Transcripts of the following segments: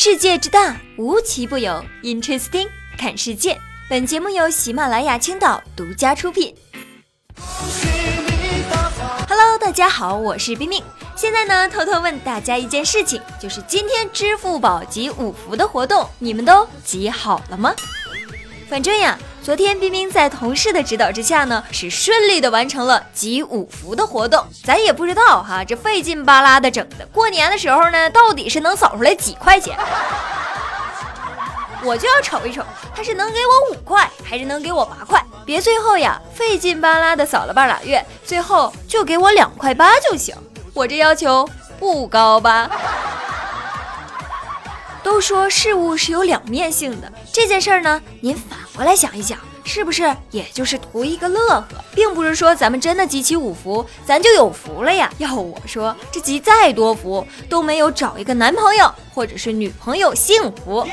世界之大，无奇不有。Interesting，看世界。本节目由喜马拉雅青岛独家出品。Hello，大家好，我是冰冰。现在呢，偷偷问大家一件事情，就是今天支付宝集五福的活动，你们都集好了吗？反正呀，昨天冰冰在同事的指导之下呢，是顺利的完成了集五福的活动。咱也不知道哈，这费劲巴拉的整的，过年的时候呢，到底是能扫出来几块钱？我就要瞅一瞅，他是能给我五块，还是能给我八块？别最后呀，费劲巴拉的扫了半拉月，最后就给我两块八就行。我这要求不高吧？都说事物是有两面性的，这件事儿呢，您反过来想一想，是不是也就是图一个乐呵，并不是说咱们真的集齐五福，咱就有福了呀？要我说，这集再多福都没有找一个男朋友或者是女朋友幸福。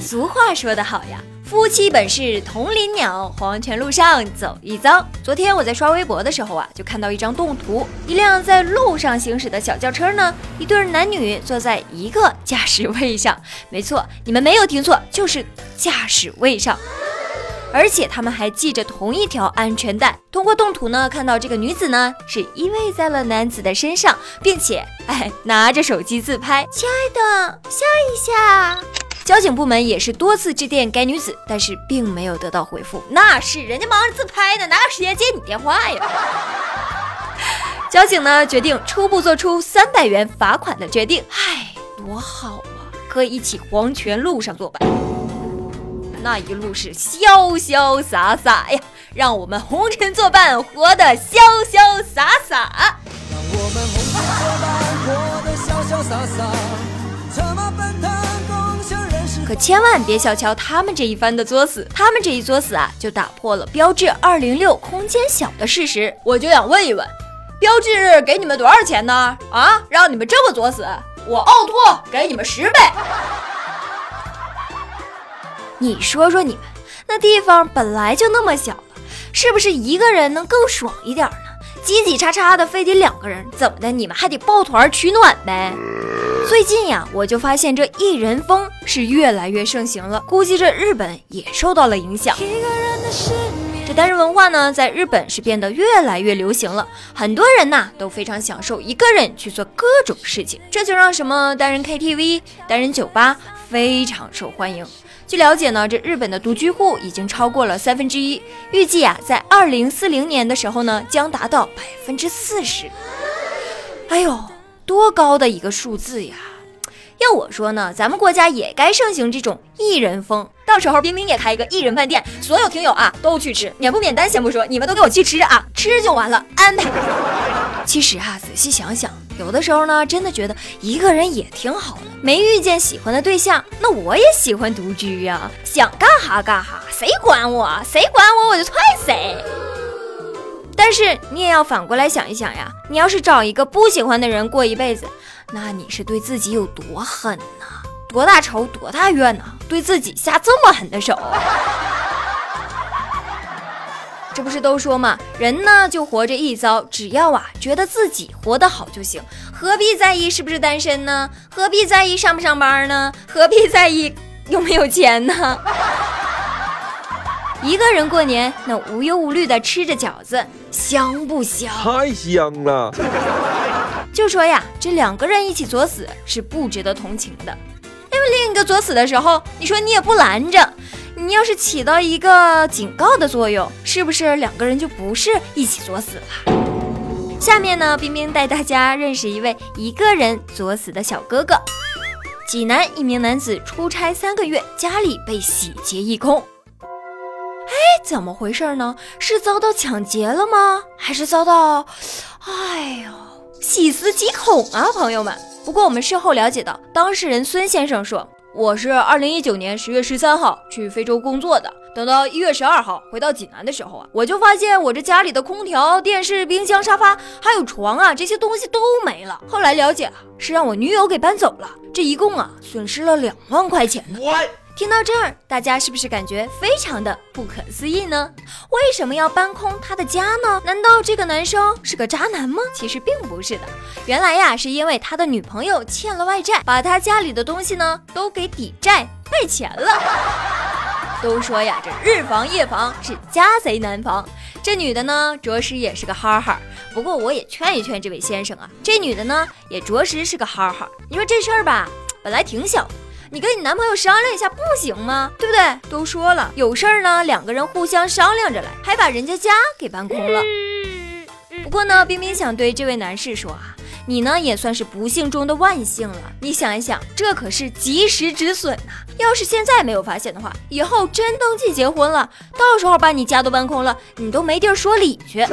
俗话说得好呀。夫妻本是同林鸟，黄泉路上走一遭。昨天我在刷微博的时候啊，就看到一张动图，一辆在路上行驶的小轿车呢，一对男女坐在一个驾驶位上。没错，你们没有听错，就是驾驶位上，而且他们还系着同一条安全带。通过动图呢，看到这个女子呢是依偎在了男子的身上，并且哎拿着手机自拍。亲爱的，笑一下。交警部门也是多次致电该女子，但是并没有得到回复。那是人家忙着自拍呢，哪有时间接你电话呀？交警呢决定初步做出三百元罚款的决定。唉，多好啊，可以一起黄泉路上作伴。那一路是潇潇洒洒呀，让我们红尘作伴，活得潇潇洒洒。让我们可千万别小瞧他们这一番的作死，他们这一作死啊，就打破了标致二零六空间小的事实。我就想问一问，标致给你们多少钱呢？啊，让你们这么作死，我奥拓给你们十倍。你说说你们，那地方本来就那么小了，是不是一个人能更爽一点呢？挤挤叉叉的，非得两个人，怎么的？你们还得抱团取暖呗。最近呀，我就发现这一人风是越来越盛行了，估计这日本也受到了影响。这单人文化呢，在日本是变得越来越流行了，很多人呐都非常享受一个人去做各种事情，这就让什么单人 KTV、单人酒吧非常受欢迎。据了解呢，这日本的独居户已经超过了三分之一，预计啊，在二零四零年的时候呢，将达到百分之四十。哎呦！多高的一个数字呀！要我说呢，咱们国家也该盛行这种一人风，到时候冰冰也开一个一人饭店，所有听友啊都去吃，免不免单先不说，你们都给我去吃啊，吃就完了，安排。其实啊，仔细想想，有的时候呢，真的觉得一个人也挺好的，没遇见喜欢的对象，那我也喜欢独居呀，想干哈干哈，谁管我？谁管我我就踹谁。但是你也要反过来想一想呀，你要是找一个不喜欢的人过一辈子，那你是对自己有多狠呢？多大仇多大怨呢？对自己下这么狠的手？这不是都说嘛，人呢就活着一遭，只要啊觉得自己活得好就行，何必在意是不是单身呢？何必在意上不上班呢？何必在意有没有钱呢？一个人过年，那无忧无虑的吃着饺子，香不香？太香了！就说呀，这两个人一起作死是不值得同情的，因为另一个作死的时候，你说你也不拦着，你要是起到一个警告的作用，是不是两个人就不是一起作死了？下面呢，冰冰带大家认识一位一个人作死的小哥哥。济南一名男子出差三个月，家里被洗劫一空。哎怎么回事呢？是遭到抢劫了吗？还是遭到……哎呦，细思极恐啊，朋友们！不过我们事后了解到，当事人孙先生说：“我是二零一九年十月十三号去非洲工作的，等到一月十二号回到济南的时候啊，我就发现我这家里的空调、电视、冰箱、沙发还有床啊，这些东西都没了。后来了解啊，是让我女友给搬走了，这一共啊损失了两万块钱呢。”听到这儿，大家是不是感觉非常的不可思议呢？为什么要搬空他的家呢？难道这个男生是个渣男吗？其实并不是的，原来呀，是因为他的女朋友欠了外债，把他家里的东西呢都给抵债卖钱了。都说呀，这日防夜防是家贼难防。这女的呢，着实也是个哈哈。不过我也劝一劝这位先生啊，这女的呢，也着实是个哈哈。你说这事儿吧，本来挺小。你跟你男朋友商量一下不行吗？对不对？都说了有事儿呢，两个人互相商量着来，还把人家家给搬空了。不过呢，冰冰想对这位男士说啊，你呢也算是不幸中的万幸了。你想一想，这可是及时止损呐！要是现在没有发现的话，以后真登记结婚了，到时候把你家都搬空了，你都没地儿说理去。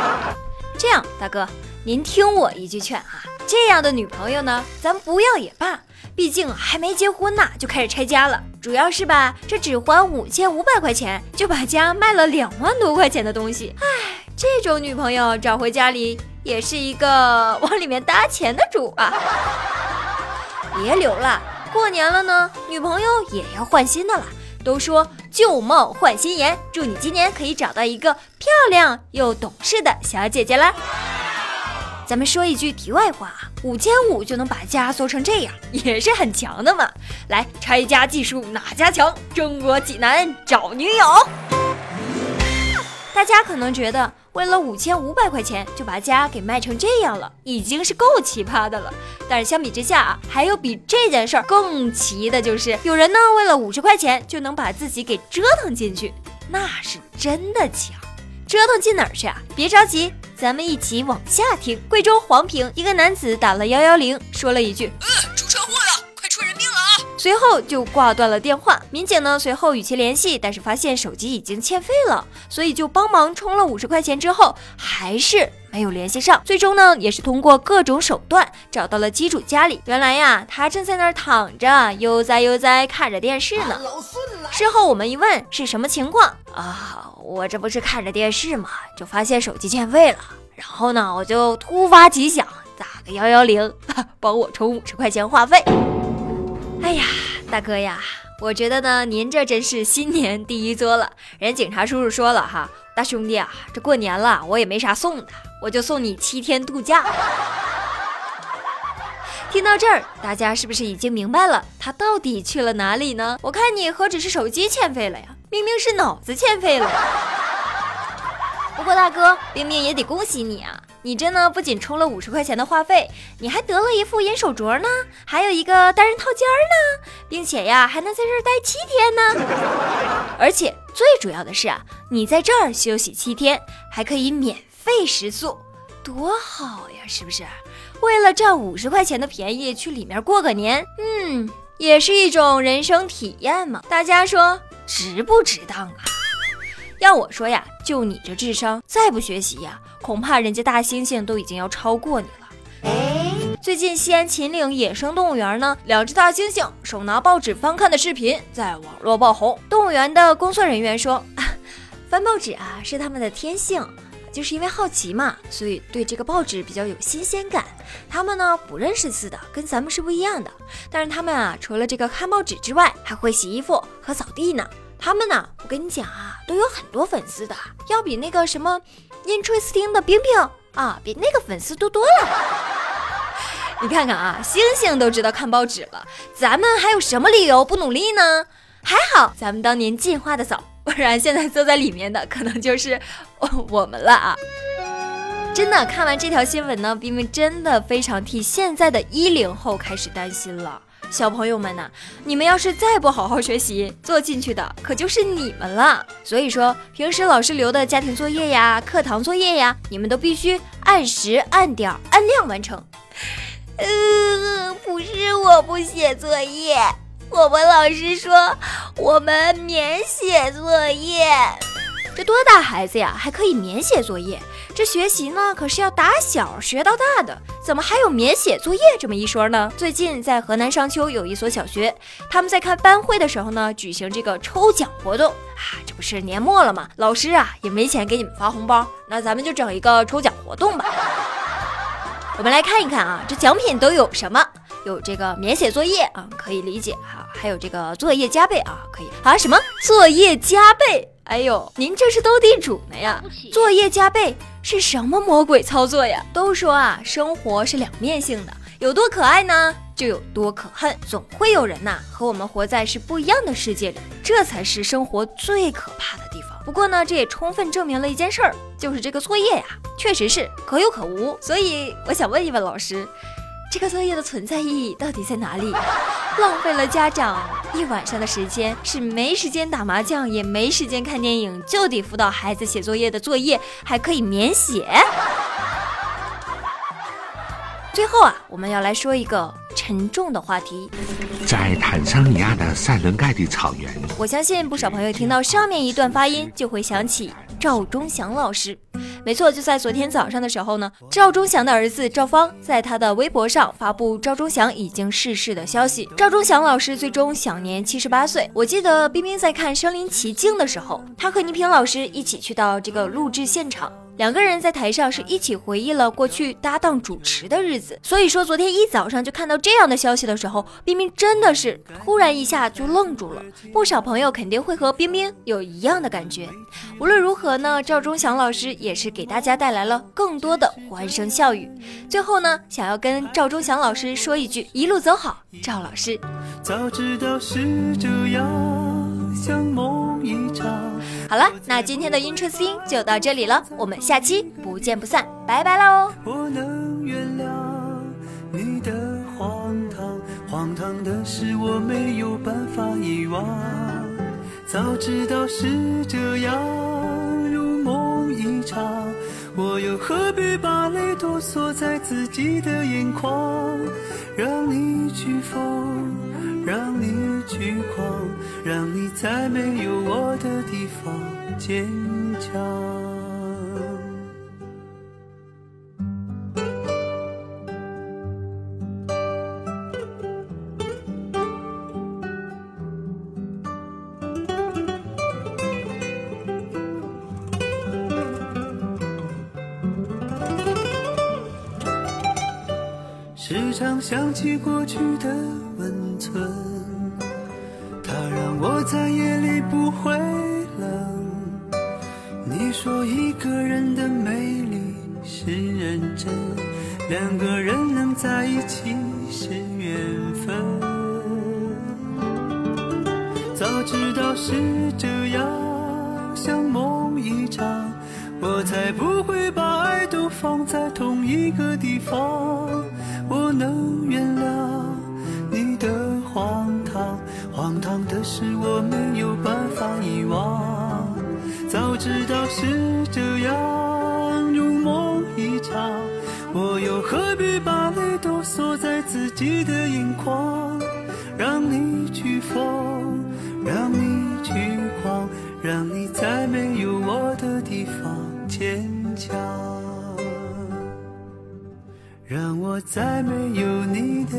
这样，大哥，您听我一句劝啊，这样的女朋友呢，咱不要也罢。毕竟还没结婚呢，就开始拆家了。主要是吧，这只还五千五百块钱，就把家卖了两万多块钱的东西。唉，这种女朋友找回家里也是一个往里面搭钱的主啊！别留了，过年了呢，女朋友也要换新的了。都说旧貌换新颜，祝你今年可以找到一个漂亮又懂事的小姐姐啦。咱们说一句题外话啊，五千五就能把家做成这样，也是很强的嘛。来，拆家技术哪家强？中国济南找女友。大家可能觉得，为了五千五百块钱就把家给卖成这样了，已经是够奇葩的了。但是相比之下啊，还有比这件事儿更奇的，就是有人呢为了五十块钱就能把自己给折腾进去，那是真的强。折腾进哪儿去啊？别着急。咱们一起往下听。贵州黄平一个男子打了幺幺零，说了一句：“呃，出车祸了，快出人命了啊！”随后就挂断了电话。民警呢随后与其联系，但是发现手机已经欠费了，所以就帮忙充了五十块钱之后，还是没有联系上。最终呢也是通过各种手段找到了机主家里。原来呀，他正在那儿躺着悠哉悠哉看着电视呢。事后我们一问是什么情况啊？我这不是看着电视嘛，就发现手机欠费了，然后呢，我就突发奇想，打个幺幺零，帮我充五十块钱话费。哎呀，大哥呀，我觉得呢，您这真是新年第一作了。人警察叔叔说了哈，大兄弟啊，这过年了，我也没啥送的，我就送你七天度假。听到这儿，大家是不是已经明白了他到底去了哪里呢？我看你何止是手机欠费了呀，明明是脑子欠费了。不过大哥，冰冰也得恭喜你啊，你这呢不仅充了五十块钱的话费，你还得了一副银手镯呢，还有一个单人套间呢，并且呀还能在这儿待七天呢。而且最主要的是啊，你在这儿休息七天，还可以免费食宿。多好呀，是不是？为了占五十块钱的便宜去里面过个年，嗯，也是一种人生体验嘛。大家说值不值当啊？要我说呀，就你这智商，再不学习呀，恐怕人家大猩猩都已经要超过你了。最近西安秦岭野生动物园呢，两只大猩猩手拿报纸翻看的视频在网络爆红。动物园的工作人员说，翻报纸啊是他们的天性。就是因为好奇嘛，所以对这个报纸比较有新鲜感。他们呢不认识字的，跟咱们是不一样的。但是他们啊，除了这个看报纸之外，还会洗衣服和扫地呢。他们呢，我跟你讲啊，都有很多粉丝的，要比那个什么 interesting 的冰冰啊，比那个粉丝多多了。你看看啊，星星都知道看报纸了，咱们还有什么理由不努力呢？还好咱们当年进化的早。不然现在坐在里面的可能就是我们了啊！真的，看完这条新闻呢，冰冰真的非常替现在的一零后开始担心了。小朋友们呢，你们要是再不好好学习，坐进去的可就是你们了。所以说，平时老师留的家庭作业呀、课堂作业呀，你们都必须按时、按点、按量完成。呃，不是我不写作业。我们老师说我们免写作业，这多大孩子呀，还可以免写作业？这学习呢可是要打小学到大的，怎么还有免写作业这么一说呢？最近在河南商丘有一所小学，他们在开班会的时候呢，举行这个抽奖活动啊，这不是年末了吗？老师啊也没钱给你们发红包，那咱们就整一个抽奖活动吧。我们来看一看啊，这奖品都有什么？有这个免写作业啊，可以理解哈，还有这个作业加倍啊，可以啊，什么作业加倍？哎呦，您这是斗地主呢呀？作业加倍是什么魔鬼操作呀？都说啊，生活是两面性的，有多可爱呢，就有多可恨。总会有人呐和我们活在是不一样的世界里，这才是生活最可怕的地方。不过呢，这也充分证明了一件事儿，就是这个作业呀，确实是可有可无。所以我想问一问老师。这个作业的存在意义到底在哪里？浪费了家长一晚上的时间，是没时间打麻将，也没时间看电影，就得辅导孩子写作业的作业还可以免写。最后啊，我们要来说一个沉重的话题。在坦桑尼亚的塞伦盖蒂草原，我相信不少朋友听到上面一段发音，就会想起赵忠祥老师。没错，就在昨天早上的时候呢，赵忠祥的儿子赵芳在他的微博上发布赵忠祥已经逝世的消息。赵忠祥老师最终享年七十八岁。我记得冰冰在看《身临其境》的时候，他和倪萍老师一起去到这个录制现场。两个人在台上是一起回忆了过去搭档主持的日子，所以说昨天一早上就看到这样的消息的时候，冰冰真的是突然一下就愣住了。不少朋友肯定会和冰冰有一样的感觉。无论如何呢，赵忠祥老师也是给大家带来了更多的欢声笑语。最后呢，想要跟赵忠祥老师说一句：一路走好，赵老师。早知道是这样，像梦一场。好了，那今天的 Interesting 就到这里了，我们下期不见不散，拜拜喽！我能原谅你的荒唐，荒唐的是我没有办法遗忘。早知道是这样，如梦一场，我又何必把泪都锁在自己的眼眶，让你去疯。让你去狂，让你在没有我的坚强。时常想起过去的。温存，它让我在夜里不会。说一个人的美丽是认真，两个人能在一起是缘分。早知道是这样，像梦一场，我才不会把爱都放在同一个地方。我能原谅你的。荒唐，荒唐的是我没有办法遗忘。早是这样，如梦一场，我又何必把泪都锁在自己的眼眶？让你去疯，让你去狂，让你在没有我的地方坚强，让我在没有你的